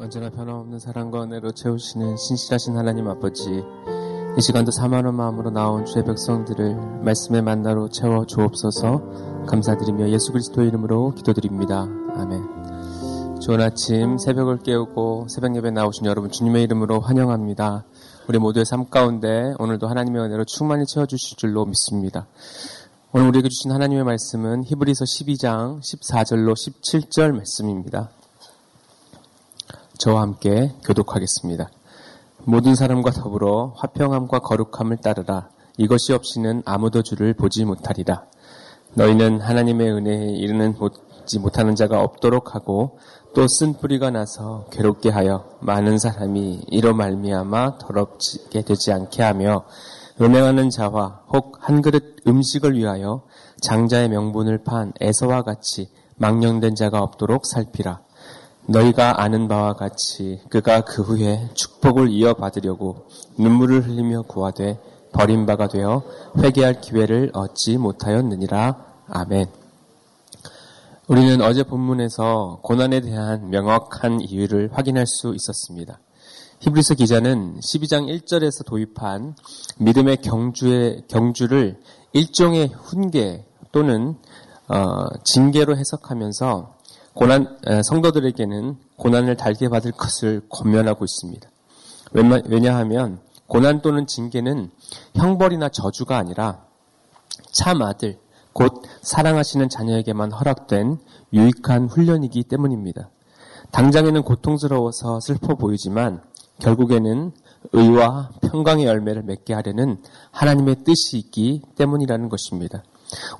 언제나 변함없는 사랑과 은혜로 채우시는 신실하신 하나님 아버지, 이 시간도 사만한 마음으로 나온 주의 백성들을 말씀의 만나로 채워 주옵소서 감사드리며 예수 그리스도 이름으로 기도드립니다. 아멘. 좋은 아침 새벽을 깨우고 새벽 예배 나오신 여러분 주님의 이름으로 환영합니다. 우리 모두의 삶 가운데 오늘도 하나님의 은혜로 충만히 채워주실 줄로 믿습니다. 오늘 우리에게 주신 하나님의 말씀은 히브리서 12장 14절로 17절 말씀입니다. 저와 함께 교독하겠습니다. 모든 사람과 더불어 화평함과 거룩함을 따르라. 이것이 없이는 아무도 주를 보지 못하리라. 너희는 하나님의 은혜에 이르는 보지 못하는 자가 없도록 하고 또 쓴 뿌리가 나서 괴롭게 하여 많은 사람이 이로 말미암아 더럽게 되지 않게 하며 은행하는 자와 혹 한 그릇 음식을 위하여 장자의 명분을 판 에서와 같이 망령된 자가 없도록 살피라. 너희가 아는 바와 같이 그가 그 후에 축복을 이어받으려고 눈물을 흘리며 구하되 버림바가 되어 회개할 기회를 얻지 못하였느니라. 아멘. 우리는 어제 본문에서 고난에 대한 명확한 이유를 확인할 수 있었습니다. 히브리서 기자는 12장 1절에서 도입한 믿음의 경주의 경주를 일종의 훈계 또는 어, 징계로 해석하면서 고난 성도들에게는 고난을 달게 받을 것을 권면하고 있습니다. 왜냐하면 고난 또는 징계는 형벌이나 저주가 아니라 참 아들 곧 사랑하시는 자녀에게만 허락된 유익한 훈련이기 때문입니다. 당장에는 고통스러워서 슬퍼 보이지만 결국에는 의와 평강의 열매를 맺게 하려는 하나님의 뜻이 있기 때문이라는 것입니다.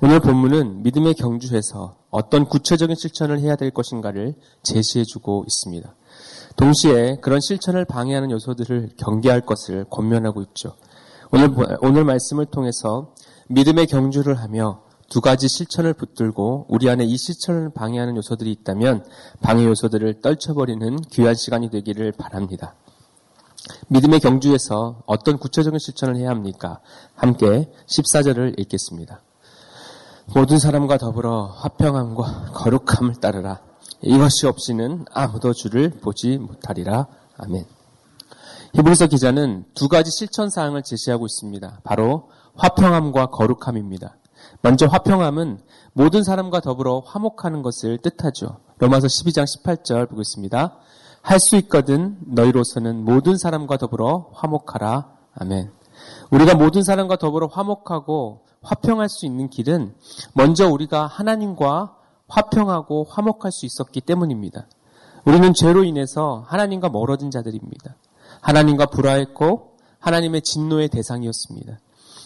오늘 본문은 믿음의 경주에서 어떤 구체적인 실천을 해야 될 것인가를 제시해주고 있습니다. 동시에 그런 실천을 방해하는 요소들을 경계할 것을 권면하고 있죠. 오늘, 오늘 말씀을 통해서 믿음의 경주를 하며 두 가지 실천을 붙들고 우리 안에 이 실천을 방해하는 요소들이 있다면 방해 요소들을 떨쳐버리는 귀한 시간이 되기를 바랍니다. 믿음의 경주에서 어떤 구체적인 실천을 해야 합니까? 함께 14절을 읽겠습니다. 모든 사람과 더불어 화평함과 거룩함을 따르라. 이것이 없이는 아무도 주를 보지 못하리라. 아멘. 히브리서 기자는 두 가지 실천 사항을 제시하고 있습니다. 바로 화평함과 거룩함입니다. 먼저 화평함은 모든 사람과 더불어 화목하는 것을 뜻하죠. 로마서 12장 18절 보겠습니다. 할 수 있거든 너희로서는 모든 사람과 더불어 화목하라. 아멘. 우리가 모든 사람과 더불어 화목하고 화평할 수 있는 길은 먼저 우리가 하나님과 화평하고 화목할 수 있었기 때문입니다. 우리는 죄로 인해서 하나님과 멀어진 자들입니다. 하나님과 불화했고 하나님의 진노의 대상이었습니다.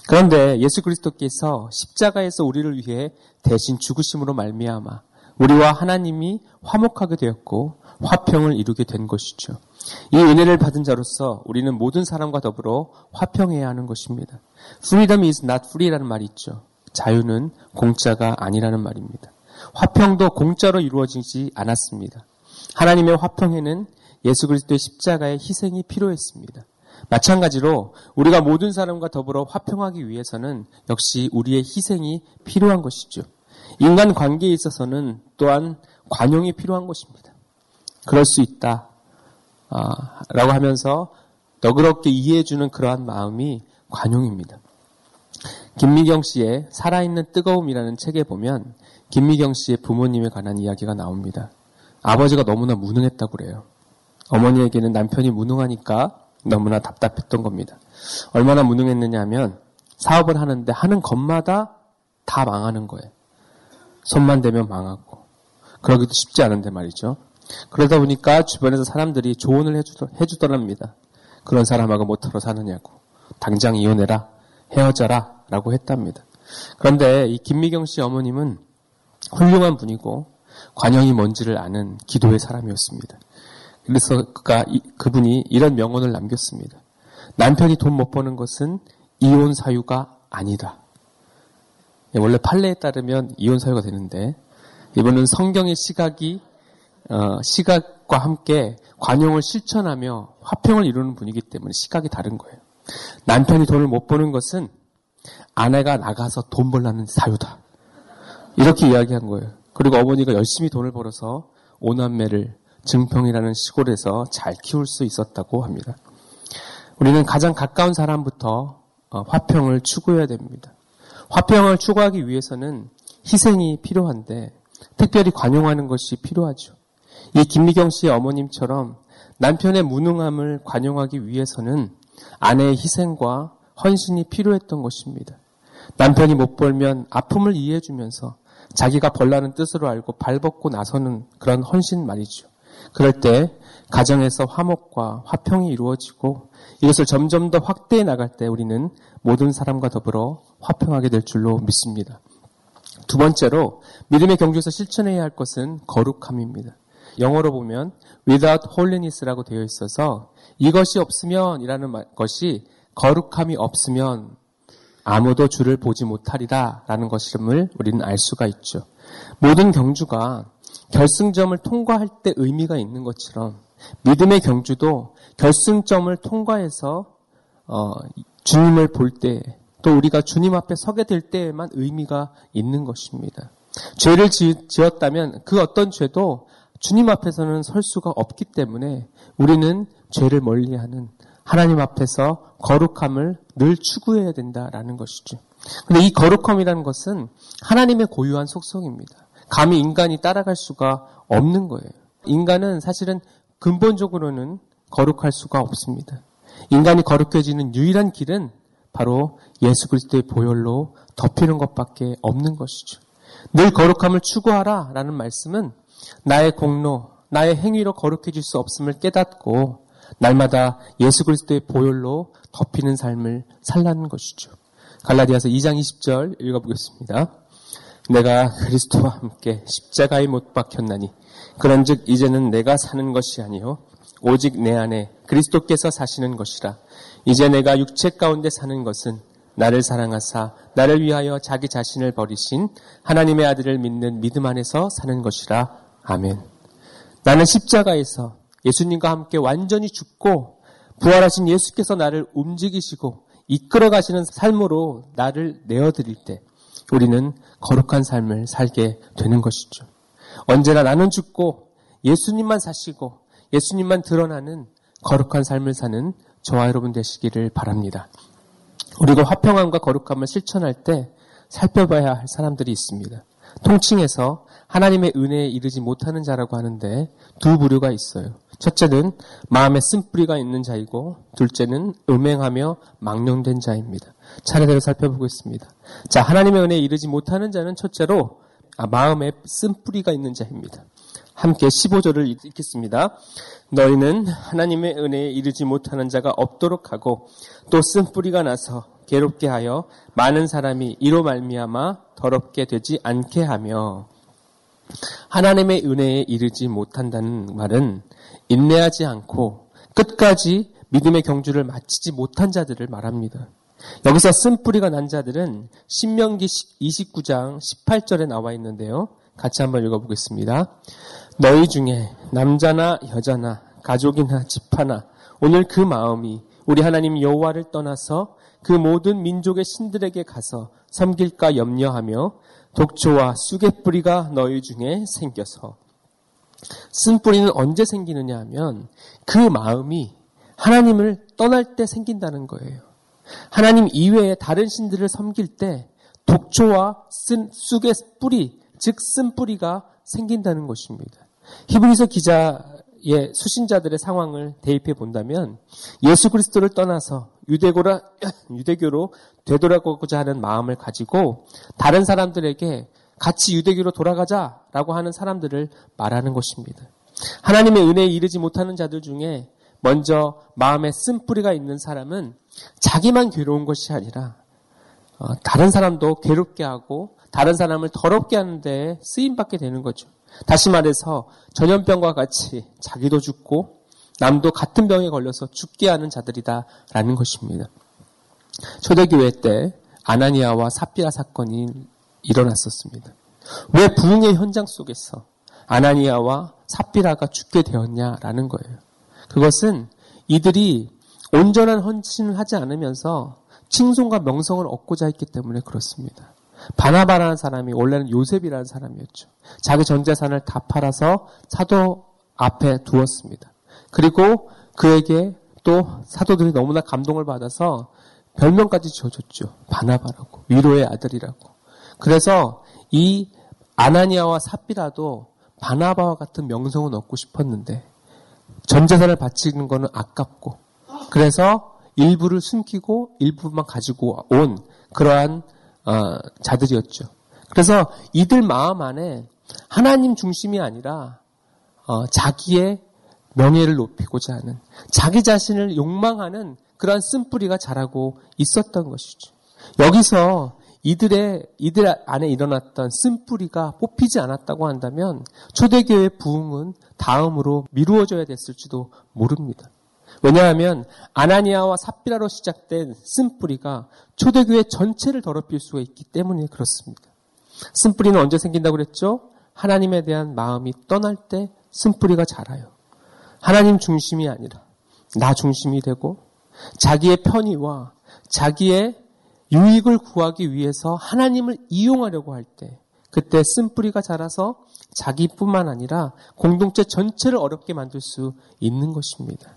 그런데 예수 그리스도께서 십자가에서 우리를 위해 대신 죽으심으로 말미암아 우리와 하나님이 화목하게 되었고 화평을 이루게 된 것이죠. 이 은혜를 받은 자로서 우리는 모든 사람과 더불어 화평해야 하는 것입니다. Freedom is not free라는 말이 있죠. 자유는 공짜가 아니라는 말입니다. 화평도 공짜로 이루어지지 않았습니다. 하나님의 화평에는 예수 그리스도의 십자가의 희생이 필요했습니다. 마찬가지로 우리가 모든 사람과 더불어 화평하기 위해서는 역시 우리의 희생이 필요한 것이죠. 인간 관계에 있어서는 또한 관용이 필요한 것입니다. 그럴 수 있다. 아, 라고 하면서 너그럽게 이해해주는 그러한 마음이 관용입니다. 김미경 씨의 살아있는 뜨거움이라는 책에 보면 김미경 씨의 부모님에 관한 이야기가 나옵니다. 아버지가 너무나 무능했다고 그래요. 어머니에게는 남편이 무능하니까 너무나 답답했던 겁니다. 얼마나 무능했느냐 하면 사업을 하는데 하는 것마다 다 망하는 거예요. 손만 대면 망하고. 그러기도 쉽지 않은데 말이죠. 그러다 보니까 주변에서 사람들이 조언을 해주더, 해주더랍니다. 그런 사람하고 못하러 사느냐고. 당장 이혼해라. 헤어져라. 라고 했답니다. 그런데 이 김미경 씨 어머님은 훌륭한 분이고 관영이 뭔지를 아는 기도의 사람이었습니다. 그래서 그가 그분이 이런 명언을 남겼습니다. 남편이 돈 못 버는 것은 이혼 사유가 아니다. 예, 원래 판례에 따르면 이혼 사유가 되는데 이번은 성경의 시각이 어, 시각과 함께 관용을 실천하며 화평을 이루는 분이기 때문에 시각이 다른 거예요. 남편이 돈을 못 버는 것은 아내가 나가서 돈 벌라는 사유다. 이렇게 이야기한 거예요. 그리고 어머니가 열심히 돈을 벌어서 오남매를 증평이라는 시골에서 잘 키울 수 있었다고 합니다. 우리는 가장 가까운 사람부터 어, 화평을 추구해야 됩니다. 화평을 추구하기 위해서는 희생이 필요한데 특별히 관용하는 것이 필요하죠. 이 김미경 씨의 어머님처럼 남편의 무능함을 관용하기 위해서는 아내의 희생과 헌신이 필요했던 것입니다. 남편이 못 벌면 아픔을 이해해주면서 자기가 벌라는 뜻으로 알고 발벗고 나서는 그런 헌신 말이죠. 그럴 때 가정에서 화목과 화평이 이루어지고 이것을 점점 더 확대해 나갈 때 우리는 모든 사람과 더불어 화평하게 될 줄로 믿습니다. 두 번째로 믿음의 경주에서 실천해야 할 것은 거룩함입니다. 영어로 보면 without holiness라고 되어 있어서 이것이 없으면이라는 것이 거룩함이 없으면 아무도 주를 보지 못하리라라는 것임을 우리는 알 수가 있죠. 모든 경주가 결승점을 통과할 때 의미가 있는 것처럼 믿음의 경주도 결승점을 통과해서 어, 주님을 볼 때, 또 우리가 주님 앞에 서게 될 때에만 의미가 있는 것입니다. 죄를 지, 지었다면 그 어떤 죄도 주님 앞에서는 설 수가 없기 때문에 우리는 죄를 멀리하는 하나님 앞에서 거룩함을 늘 추구해야 된다라는 것이죠. 근데 이 거룩함이라는 것은 하나님의 고유한 속성입니다. 감히 인간이 따라갈 수가 없는 거예요. 인간은 사실은 근본적으로는 거룩할 수가 없습니다. 인간이 거룩해지는 유일한 길은 바로 예수 그리스도의 보혈로 덮이는 것밖에 없는 것이죠. 늘 거룩함을 추구하라 라는 말씀은 나의 공로, 나의 행위로 거룩해질 수 없음을 깨닫고 날마다 예수 그리스도의 보혈로 덮이는 삶을 살라는 것이죠. 갈라디아서 2장 20절 읽어보겠습니다. 내가 그리스도와 함께 십자가에 못 박혔나니 그런즉 이제는 내가 사는 것이 아니요 오직 내 안에 그리스도께서 사시는 것이라 이제 내가 육체 가운데 사는 것은 나를 사랑하사 나를 위하여 자기 자신을 버리신 하나님의 아들을 믿는 믿음 안에서 사는 것이라 아멘. 나는 십자가에서 예수님과 함께 완전히 죽고 부활하신 예수께서 나를 움직이시고 이끌어 가시는 삶으로 나를 내어 드릴 때 우리는 거룩한 삶을 살게 되는 것이죠. 언제나 나는 죽고 예수님만 사시고 예수님만 드러나는 거룩한 삶을 사는 저와 여러분 되시기를 바랍니다. 우리가 화평함과 거룩함을 실천할 때 살펴봐야 할 사람들이 있습니다. 통칭해서 하나님의 은혜에 이르지 못하는 자라고 하는데 두 부류가 있어요. 첫째는 마음에 쓴뿌리가 있는 자이고 둘째는 음행하며 망령된 자입니다. 차례대로 살펴보겠습니다. 자, 하나님의 은혜에 이르지 못하는 자는 첫째로 아, 마음에 쓴뿌리가 있는 자입니다. 함께 15절을 읽겠습니다. 너희는 하나님의 은혜에 이르지 못하는 자가 없도록 하고 또 쓴뿌리가 나서 괴롭게 하여 많은 사람이 이로 말미암아 더럽게 되지 않게 하며 하나님의 은혜에 이르지 못한다는 말은 인내하지 않고 끝까지 믿음의 경주를 마치지 못한 자들을 말합니다. 여기서 쓴뿌리가 난 자들은 신명기 29장 18절에 나와 있는데요. 같이 한번 읽어보겠습니다. 너희 중에 남자나 여자나 가족이나 집하나 오늘 그 마음이 우리 하나님 여호와를 떠나서 그 모든 민족의 신들에게 가서 섬길까 염려하며 독초와 쑥의 뿌리가 너희 중에 생겨서 쓴 뿌리는 언제 생기느냐 하면 그 마음이 하나님을 떠날 때 생긴다는 거예요. 하나님 이외에 다른 신들을 섬길 때 독초와 쓴 쑥의 뿌리, 즉 쓴 뿌리가 생긴다는 것입니다. 히브리서 기자의 수신자들의 상황을 대입해 본다면 예수 그리스도를 떠나서 유대고라, 유대교로 되돌아가고자 하는 마음을 가지고 다른 사람들에게 같이 유대교로 돌아가자라고 하는 사람들을 말하는 것입니다. 하나님의 은혜에 이르지 못하는 자들 중에 먼저 마음에 쓴뿌리가 있는 사람은 자기만 괴로운 것이 아니라 어, 다른 사람도 괴롭게 하고 다른 사람을 더럽게 하는 데 쓰임 받게 되는 거죠. 다시 말해서 전염병과 같이 자기도 죽고 남도 같은 병에 걸려서 죽게 하는 자들이다라는 것입니다. 초대교회 때 아나니아와 사피라 사건이 일어났었습니다. 왜 부흥의 현장 속에서 아나니아와 사피라가 죽게 되었냐라는 거예요. 그것은 이들이 온전한 헌신을 하지 않으면서 칭송과 명성을 얻고자 했기 때문에 그렇습니다. 바나바라는 사람이 원래는 요셉이라는 사람이었죠. 자기 전 재산을 다 팔아서 사도 앞에 두었습니다. 그리고 그에게 또 사도들이 너무나 감동을 받아서 별명까지 지어줬죠. 바나바라고. 위로의 아들이라고. 그래서 이 아나니아와 삽비라도 바나바와 같은 명성은 얻고 싶었는데 전 재산을 바치는 거는 아깝고 그래서 일부를 숨기고 일부만 가지고 온 그러한 어, 자들이었죠. 그래서 이들 마음 안에 하나님 중심이 아니라 어, 자기의 명예를 높이고자 하는 자기 자신을 욕망하는 그러한 쓴뿌리가 자라고 있었던 것이죠. 여기서 이들의 이들 안에 일어났던 쓴뿌리가 뽑히지 않았다고 한다면 초대교회 부흥은 다음으로 미루어져야 됐을지도 모릅니다. 왜냐하면 아나니아와 삽비라로 시작된 쓴뿌리가 초대교회 전체를 더럽힐 수가 있기 때문에 그렇습니다. 쓴뿌리는 언제 생긴다고 그랬죠? 하나님에 대한 마음이 떠날 때 쓴뿌리가 자라요. 하나님 중심이 아니라 나 중심이 되고 자기의 편의와 자기의 유익을 구하기 위해서 하나님을 이용하려고 할 때 그때 쓴뿌리가 자라서 자기뿐만 아니라 공동체 전체를 어렵게 만들 수 있는 것입니다.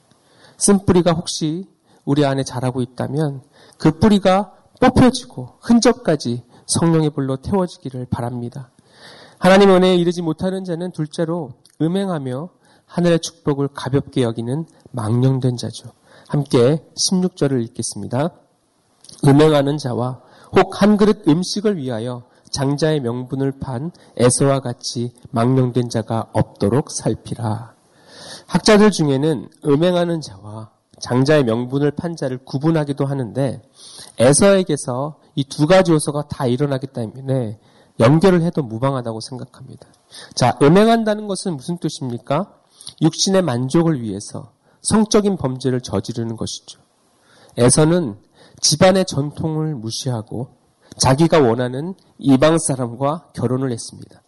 쓴 뿌리가 혹시 우리 안에 자라고 있다면 그 뿌리가 뽑혀지고 흔적까지 성령의 불로 태워지기를 바랍니다. 하나님 은혜에 이르지 못하는 자는 둘째로 음행하며 하늘의 축복을 가볍게 여기는 망령된 자죠. 함께 16절을 읽겠습니다. 음행하는 자와 혹 한 그릇 음식을 위하여 장자의 명분을 판 에서와 같이 망령된 자가 없도록 살피라. 학자들 중에는 음행하는 자와 장자의 명분을 판 자를 구분하기도 하는데 에서에게서 이 두 가지 요소가 다 일어나기 때문에 연결을 해도 무방하다고 생각합니다. 자, 음행한다는 것은 무슨 뜻입니까? 육신의 만족을 위해서 성적인 범죄를 저지르는 것이죠. 에서는 집안의 전통을 무시하고 자기가 원하는 이방 사람과 결혼을 했습니다.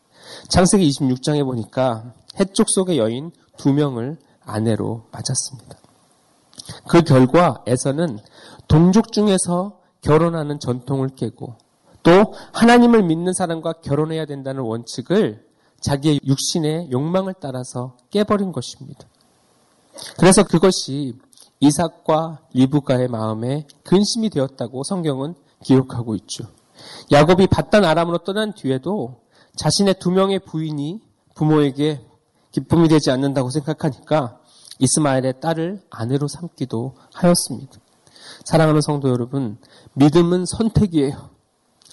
창세기 26장에 보니까 해쪽 속의 여인 두 명을 아내로 맞았습니다. 그 결과 에서는 동족 중에서 결혼하는 전통을 깨고 또 하나님을 믿는 사람과 결혼해야 된다는 원칙을 자기의 육신의 욕망을 따라서 깨버린 것입니다. 그래서 그것이 이삭과 리브가의 마음에 근심이 되었다고 성경은 기록하고 있죠. 야곱이 바단 아람으로 떠난 뒤에도 자신의 두 명의 부인이 부모에게 기쁨이 되지 않는다고 생각하니까 이스마엘의 딸을 아내로 삼기도 하였습니다. 사랑하는 성도 여러분, 믿음은 선택이에요.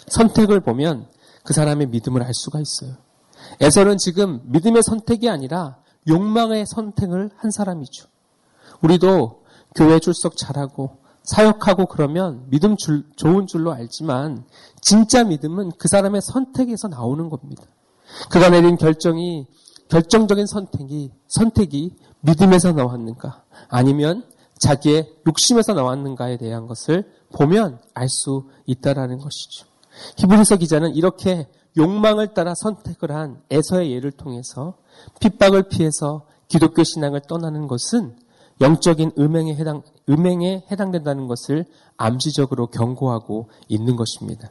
선택을 보면 그 사람의 믿음을 알 수가 있어요. 에서는 지금 믿음의 선택이 아니라 욕망의 선택을 한 사람이죠. 우리도 교회 출석 잘하고 사역하고 그러면 믿음 줄, 좋은 줄로 알지만 진짜 믿음은 그 사람의 선택에서 나오는 겁니다. 그가 내린 결정이 결정적인 선택이 선택이 믿음에서 나왔는가 아니면 자기의 욕심에서 나왔는가에 대한 것을 보면 알 수 있다라는 것이죠. 히브리서 기자는 이렇게 욕망을 따라 선택을 한 에서의 예를 통해서 핍박을 피해서 기독교 신앙을 떠나는 것은 영적인 음행에 해당, 음행에 해당된다는 것을 암시적으로 경고하고 있는 것입니다.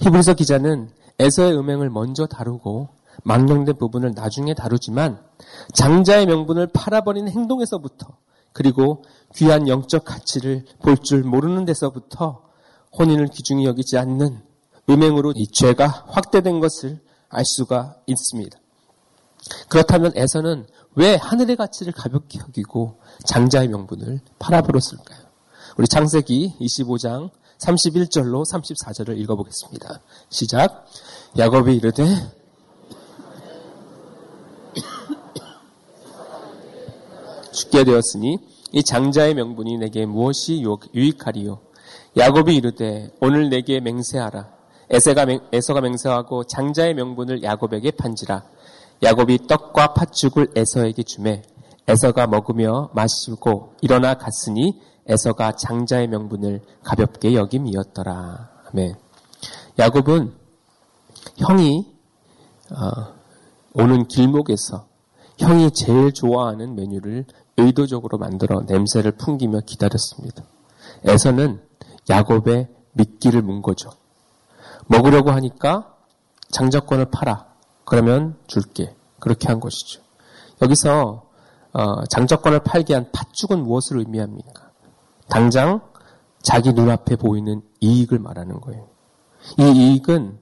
히브리서 기자는 에서의 음행을 먼저 다루고 망령된 부분을 나중에 다루지만 장자의 명분을 팔아버린 행동에서부터 그리고 귀한 영적 가치를 볼 줄 모르는 데서부터 혼인을 기중히 여기지 않는 음행으로 이 죄가 확대된 것을 알 수가 있습니다. 그렇다면 에서는 왜 하늘의 가치를 가볍게 여기고 장자의 명분을 팔아버렸을까요? 우리 창세기 25장 31절로 34절을 읽어보겠습니다. 시작. 야곱이 이르되 죽게 되었으니 이 장자의 명분이 내게 무엇이 유익하리요? 야곱이 이르되 오늘 내게 맹세하라. 에세가 맹, 에서가 맹세하고 장자의 명분을 야곱에게 판지라. 야곱이 떡과 팥죽을 에서에게 주매 에서가 먹으며 마시고 일어나 갔으니 에서가 장자의 명분을 가볍게 여김이었더라. 아멘. 야곱은 형이 어, 오는 길목에서 형이 제일 좋아하는 메뉴를 의도적으로 만들어 냄새를 풍기며 기다렸습니다. 에서는 야곱의 미끼를 문 거죠. 먹으려고 하니까 장자권을 팔아. 그러면 줄게. 그렇게 한 것이죠. 여기서 어, 장자권을 팔게 한 팥죽은 무엇을 의미합니까? 당장 자기 눈앞에 보이는 이익을 말하는 거예요. 이 이익은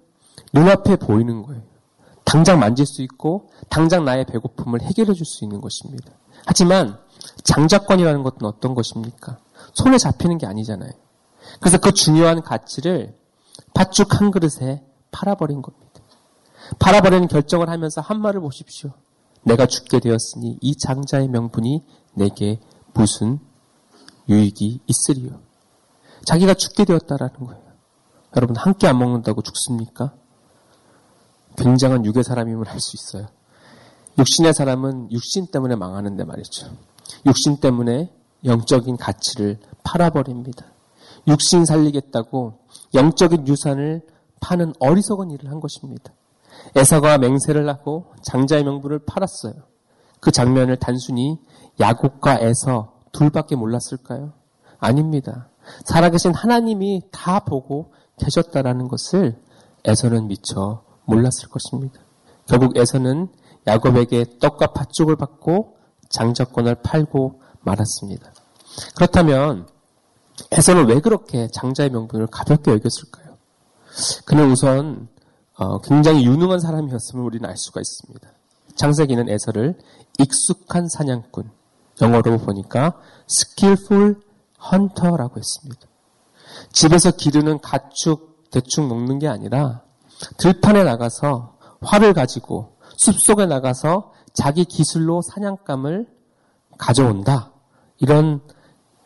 눈앞에 보이는 거예요. 당장 만질 수 있고 당장 나의 배고픔을 해결해 줄 수 있는 것입니다. 하지만 장자권이라는 것은 어떤 것입니까? 손에 잡히는 게 아니잖아요. 그래서 그 중요한 가치를 팥죽 한 그릇에 팔아버린 겁니다. 팔아버리는 결정을 하면서 한 말을 보십시오. 내가 죽게 되었으니 이 장자의 명분이 내게 무슨 유익이 있으리요. 자기가 죽게 되었다라는 거예요. 여러분 함께 안 먹는다고 죽습니까? 굉장한 육의 사람임을 알 수 있어요. 육신의 사람은 육신 때문에 망하는데 말이죠. 육신 때문에 영적인 가치를 팔아버립니다. 육신 살리겠다고 영적인 유산을 파는 어리석은 일을 한 것입니다. 에서가 맹세를 하고 장자의 명분을 팔았어요. 그 장면을 단순히 야곱과 에서 둘밖에 몰랐을까요? 아닙니다. 살아계신 하나님이 다 보고 계셨다라는 것을 에서는 미처 몰랐을 것입니다. 결국 에서는 야곱에게 떡과 팥죽을 받고 장자권을 팔고 말았습니다. 그렇다면 에서는 왜 그렇게 장자의 명분을 가볍게 여겼을까요? 그는 우선 어, 굉장히 유능한 사람이었음을 우리는 알 수가 있습니다. 창세기는 에서를 익숙한 사냥꾼, 영어로 보니까 skillful hunter라고 했습니다. 집에서 기르는 가축 대충 먹는 게 아니라 들판에 나가서 활을 가지고 숲속에 나가서 자기 기술로 사냥감을 가져온다. 이런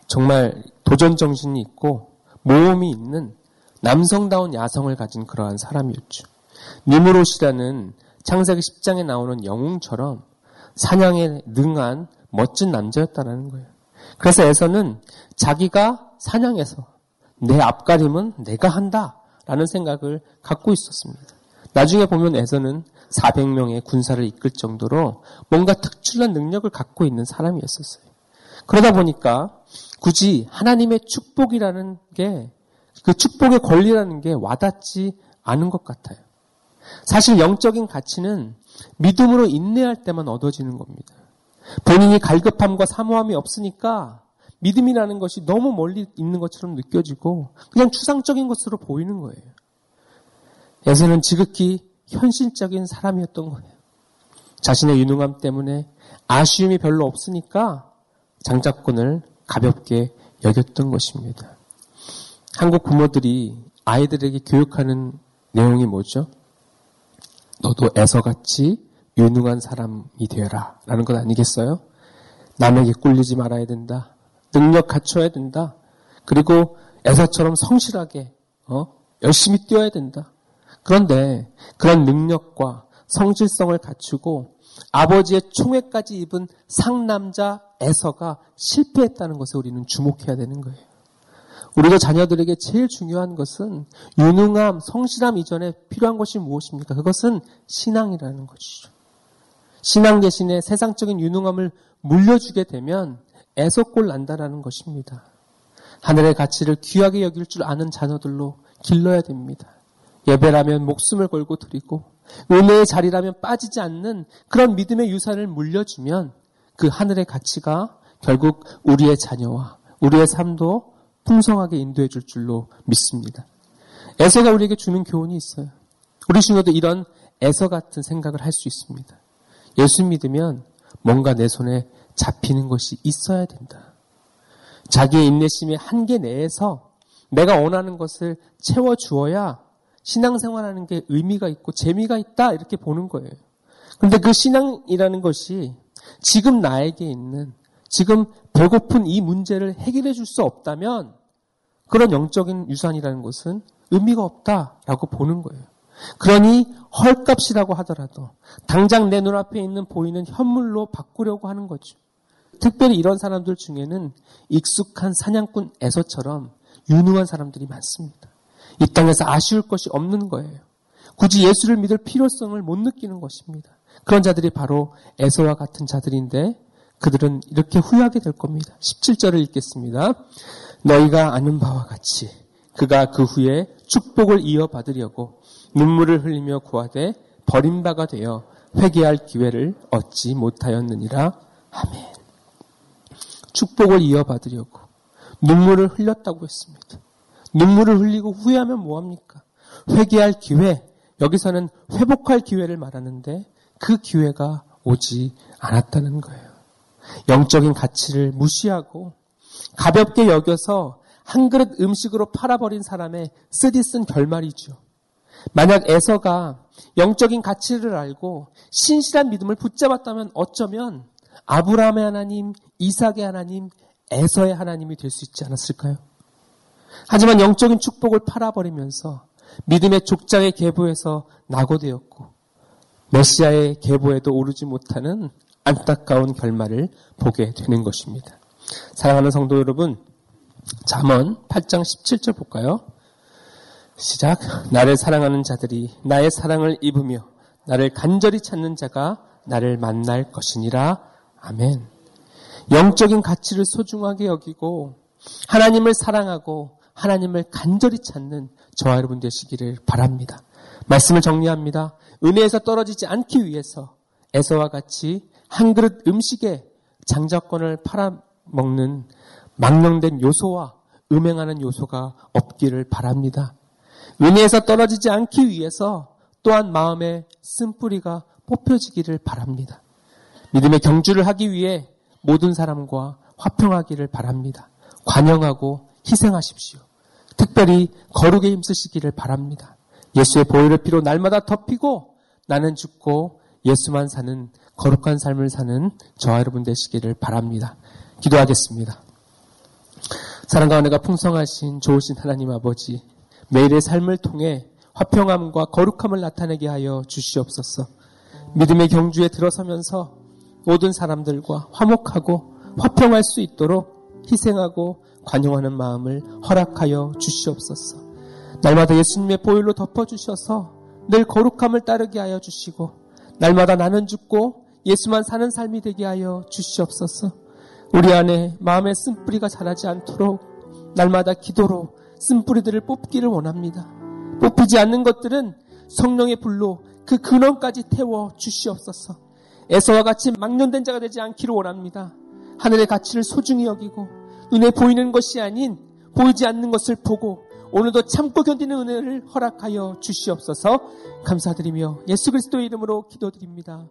정말 도전 정신이 있고 모험이 있는 남성다운 야성을 가진 그러한 사람이었죠. 니무롯이라는 창세기 10장에 나오는 영웅처럼 사냥에 능한 멋진 남자였다는 거예요. 그래서 에서는 자기가 사냥해서 내 앞가림은 내가 한다 라는 생각을 갖고 있었습니다. 나중에 보면 에서는 400명의 군사를 이끌 정도로 뭔가 특출난 능력을 갖고 있는 사람이었었어요. 그러다 보니까 굳이 하나님의 축복이라는 게, 그 축복의 권리라는 게 와닿지 않은 것 같아요. 사실 영적인 가치는 믿음으로 인내할 때만 얻어지는 겁니다. 본인이 갈급함과 사모함이 없으니까 믿음이라는 것이 너무 멀리 있는 것처럼 느껴지고 그냥 추상적인 것으로 보이는 거예요. 에서는 지극히 현실적인 사람이었던 거예요. 자신의 유능함 때문에 아쉬움이 별로 없으니까 장자권을 가볍게 여겼던 것입니다. 한국 부모들이 아이들에게 교육하는 내용이 뭐죠? 너도 애서같이 유능한 사람이 되어라. 라는 것 아니겠어요? 남에게 꿀리지 말아야 된다. 능력 갖춰야 된다. 그리고 애서처럼 성실하게, 어? 열심히 뛰어야 된다. 그런데 그런 능력과 성실성을 갖추고 아버지의 총애까지 입은 상남자 에서가 실패했다는 것에 우리는 주목해야 되는 거예요. 우리가 자녀들에게 제일 중요한 것은 유능함, 성실함 이전에 필요한 것이 무엇입니까? 그것은 신앙이라는 것이죠. 신앙 대신에 세상적인 유능함을 물려주게 되면 애석골 난다라는 것입니다. 하늘의 가치를 귀하게 여길 줄 아는 자녀들로 길러야 됩니다. 예배라면 목숨을 걸고 드리고 은혜의 자리라면 빠지지 않는 그런 믿음의 유산을 물려주면 그 하늘의 가치가 결국 우리의 자녀와 우리의 삶도 풍성하게 인도해 줄 줄로 믿습니다. 에서가 우리에게 주는 교훈이 있어요. 우리 중에도 이런 에서 같은 생각을 할 수 있습니다. 예수 믿으면 뭔가 내 손에 잡히는 것이 있어야 된다. 자기의 인내심의 한계 내에서 내가 원하는 것을 채워 주어야 신앙생활하는 게 의미가 있고 재미가 있다 이렇게 보는 거예요. 그런데 그 신앙이라는 것이 지금 나에게 있는 지금 배고픈 이 문제를 해결해 줄 수 없다면 그런 영적인 유산이라는 것은 의미가 없다라고 보는 거예요. 그러니 헐값이라고 하더라도 당장 내 눈앞에 있는 보이는 현물로 바꾸려고 하는 거죠. 특별히 이런 사람들 중에는 익숙한 사냥꾼 에서처럼 유능한 사람들이 많습니다. 이 땅에서 아쉬울 것이 없는 거예요. 굳이 예수를 믿을 필요성을 못 느끼는 것입니다. 그런 자들이 바로 에서와 같은 자들인데 그들은 이렇게 후회하게 될 겁니다. 17절을 읽겠습니다. 너희가 아는 바와 같이 그가 그 후에 축복을 이어받으려고 눈물을 흘리며 구하되 버림바가 되어 회개할 기회를 얻지 못하였느니라. 아멘. 축복을 이어받으려고 눈물을 흘렸다고 했습니다. 눈물을 흘리고 후회하면 뭐합니까? 회개할 기회, 여기서는 회복할 기회를 말하는데 그 기회가 오지 않았다는 거예요. 영적인 가치를 무시하고 가볍게 여겨서 한 그릇 음식으로 팔아버린 사람의 쓰디쓴 결말이죠. 만약 에서가 영적인 가치를 알고 신실한 믿음을 붙잡았다면 어쩌면 아브라함의 하나님, 이삭의 하나님, 에서의 하나님이 될 수 있지 않았을까요? 하지만 영적인 축복을 팔아버리면서 믿음의 족장의 계보에서 낙오되었고 메시아의 계보에도 오르지 못하는 안타까운 결말을 보게 되는 것입니다. 사랑하는 성도 여러분, 잠언 8장 17절 볼까요? 시작. 나를 사랑하는 자들이 나의 사랑을 입으며 나를 간절히 찾는 자가 나를 만날 것이니라. 아멘. 영적인 가치를 소중하게 여기고 하나님을 사랑하고 하나님을 간절히 찾는 저와 여러분 되시기를 바랍니다. 말씀을 정리합니다. 은혜에서 떨어지지 않기 위해서 에서와 같이 한 그릇 음식에 장자권을 팔아먹는 망령된 요소와 음행하는 요소가 없기를 바랍니다. 은혜에서 떨어지지 않기 위해서 또한 마음의 쓴뿌리가 뽑혀지기를 바랍니다. 믿음의 경주를 하기 위해 모든 사람과 화평하기를 바랍니다. 관영하고 희생하십시오. 특별히 거룩에 힘쓰시기를 바랍니다. 예수의 보혈의 피로 날마다 덮이고 나는 죽고 예수만 사는 거룩한 삶을 사는 저와 여러분 되시기를 바랍니다. 기도하겠습니다. 사랑과 은혜가 풍성하신 좋으신 하나님 아버지, 매일의 삶을 통해 화평함과 거룩함을 나타내게 하여 주시옵소서. 믿음의 경주에 들어서면서 모든 사람들과 화목하고 화평할 수 있도록 희생하고 관용하는 마음을 허락하여 주시옵소서. 날마다 예수님의 보혈로 덮어주셔서 늘 거룩함을 따르게 하여 주시고 날마다 나는 죽고 예수만 사는 삶이 되게 하여 주시옵소서. 우리 안에 마음의 쓴뿌리가 자라지 않도록 날마다 기도로 쓴뿌리들을 뽑기를 원합니다. 뽑히지 않는 것들은 성령의 불로 그 근원까지 태워 주시옵소서. 에서와 같이 망년된 자가 되지 않기를 원합니다. 하늘의 가치를 소중히 여기고 눈에 보이는 것이 아닌 보이지 않는 것을 보고 오늘도 참고 견디는 은혜를 허락하여 주시옵소서 감사드리며 예수 그리스도의 이름으로 기도드립니다.